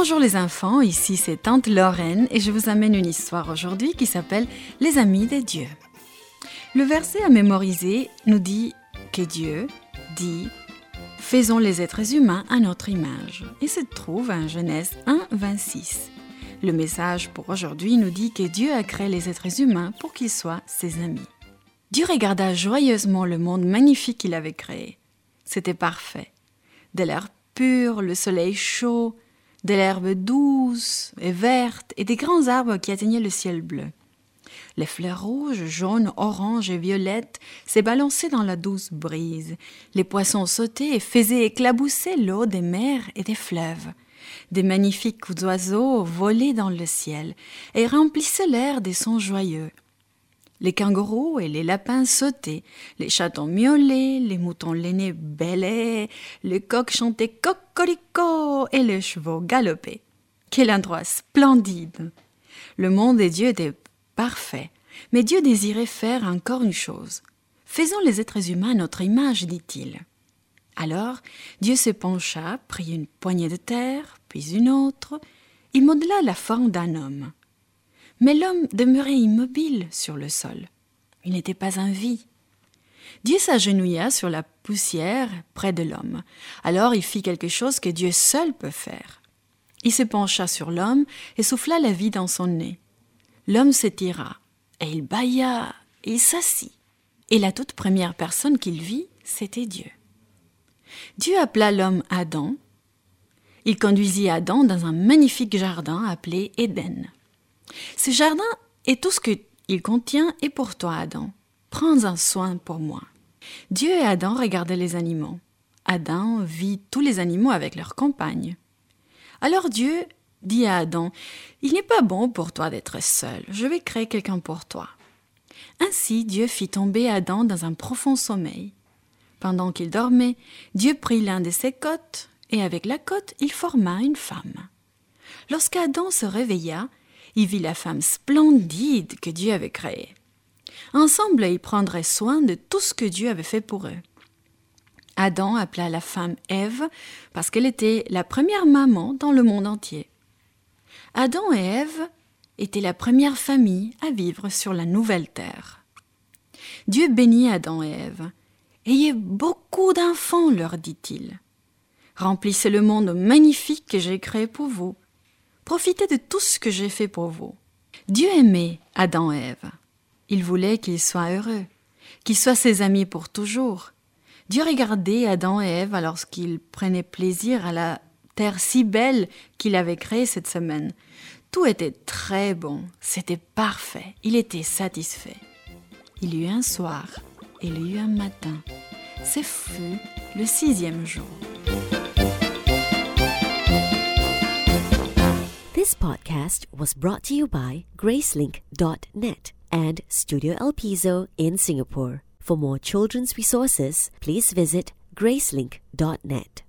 Bonjour les enfants, ici c'est Tante Lorraine et je vous amène une histoire aujourd'hui qui s'appelle Les Amis des dieux. Le verset à mémoriser nous dit que Dieu dit Faisons les êtres humains à notre image et se trouve en Genèse 1, 26. Le message pour aujourd'hui nous dit que Dieu a créé les êtres humains pour qu'ils soient ses amis. Dieu regarda joyeusement le monde magnifique qu'il avait créé. C'était parfait. De l'air pur, le soleil chaud, de l'herbe douce et verte et des grands arbres qui atteignaient le ciel bleu. Les fleurs rouges, jaunes, oranges et violettes s'ébalançaient dans la douce brise. Les poissons sautaient et faisaient éclabousser l'eau des mers et des fleuves. Des magnifiques oiseaux volaient dans le ciel et remplissaient l'air des sons joyeux. Les kangourous et les lapins sautaient, les chatons miaulaient, les moutons lainés bêlaient, les coqs chantaient cocorico et les chevaux galopaient. Quel endroit splendide! Le monde des dieux était parfait, mais Dieu désirait faire encore une chose. Faisons les êtres humains à notre image, dit-il. Alors Dieu se pencha, prit une poignée de terre, puis une autre, il modela la forme d'un homme. Mais l'homme demeurait immobile sur le sol. Il n'était pas en vie. Dieu s'agenouilla sur la poussière près de l'homme. Alors il fit quelque chose que Dieu seul peut faire. Il se pencha sur l'homme et souffla la vie dans son nez. L'homme s'étira, et il bâilla, et il s'assit. Et la toute première personne qu'il vit, c'était Dieu. Dieu appela l'homme Adam. Il conduisit Adam dans un magnifique jardin appelé Éden. Ce jardin est tout ce qu'il contient et pour toi, Adam. Prends un soin pour moi. Dieu et Adam regardaient les animaux. Adam vit tous les animaux avec leurs compagnes. Alors Dieu dit à Adam Il n'est pas bon pour toi d'être seul, je vais créer quelqu'un pour toi. Ainsi Dieu fit tomber Adam dans un profond sommeil. Pendant qu'il dormait, Dieu prit l'un de ses côtes, et avec la côte il forma une femme. Lorsqu'Adam se réveilla, il vit la femme splendide que Dieu avait créée. Ensemble, ils prendraient soin de tout ce que Dieu avait fait pour eux. Adam appela la femme Ève parce qu'elle était la première maman dans le monde entier. Adam et Ève étaient la première famille à vivre sur la nouvelle terre. Dieu bénit Adam et Ève. Ayez beaucoup d'enfants, leur dit-il. Remplissez le monde magnifique que j'ai créé pour vous. Profitez de tout ce que j'ai fait pour vous. Dieu aimait Adam et Ève. Il voulait qu'ils soient heureux, qu'ils soient ses amis pour toujours. Dieu regardait Adam et Ève lorsqu'ils prenaient plaisir à la terre si belle qu'il avait créée cette semaine. Tout était très bon, c'était parfait, il était satisfait. Il y eut un soir, il y eut un matin. Ce fut le sixième jour. This podcast was brought to you by Gracelink.net and Studio El Piso in Singapore. For more children's resources, please visit Gracelink.net.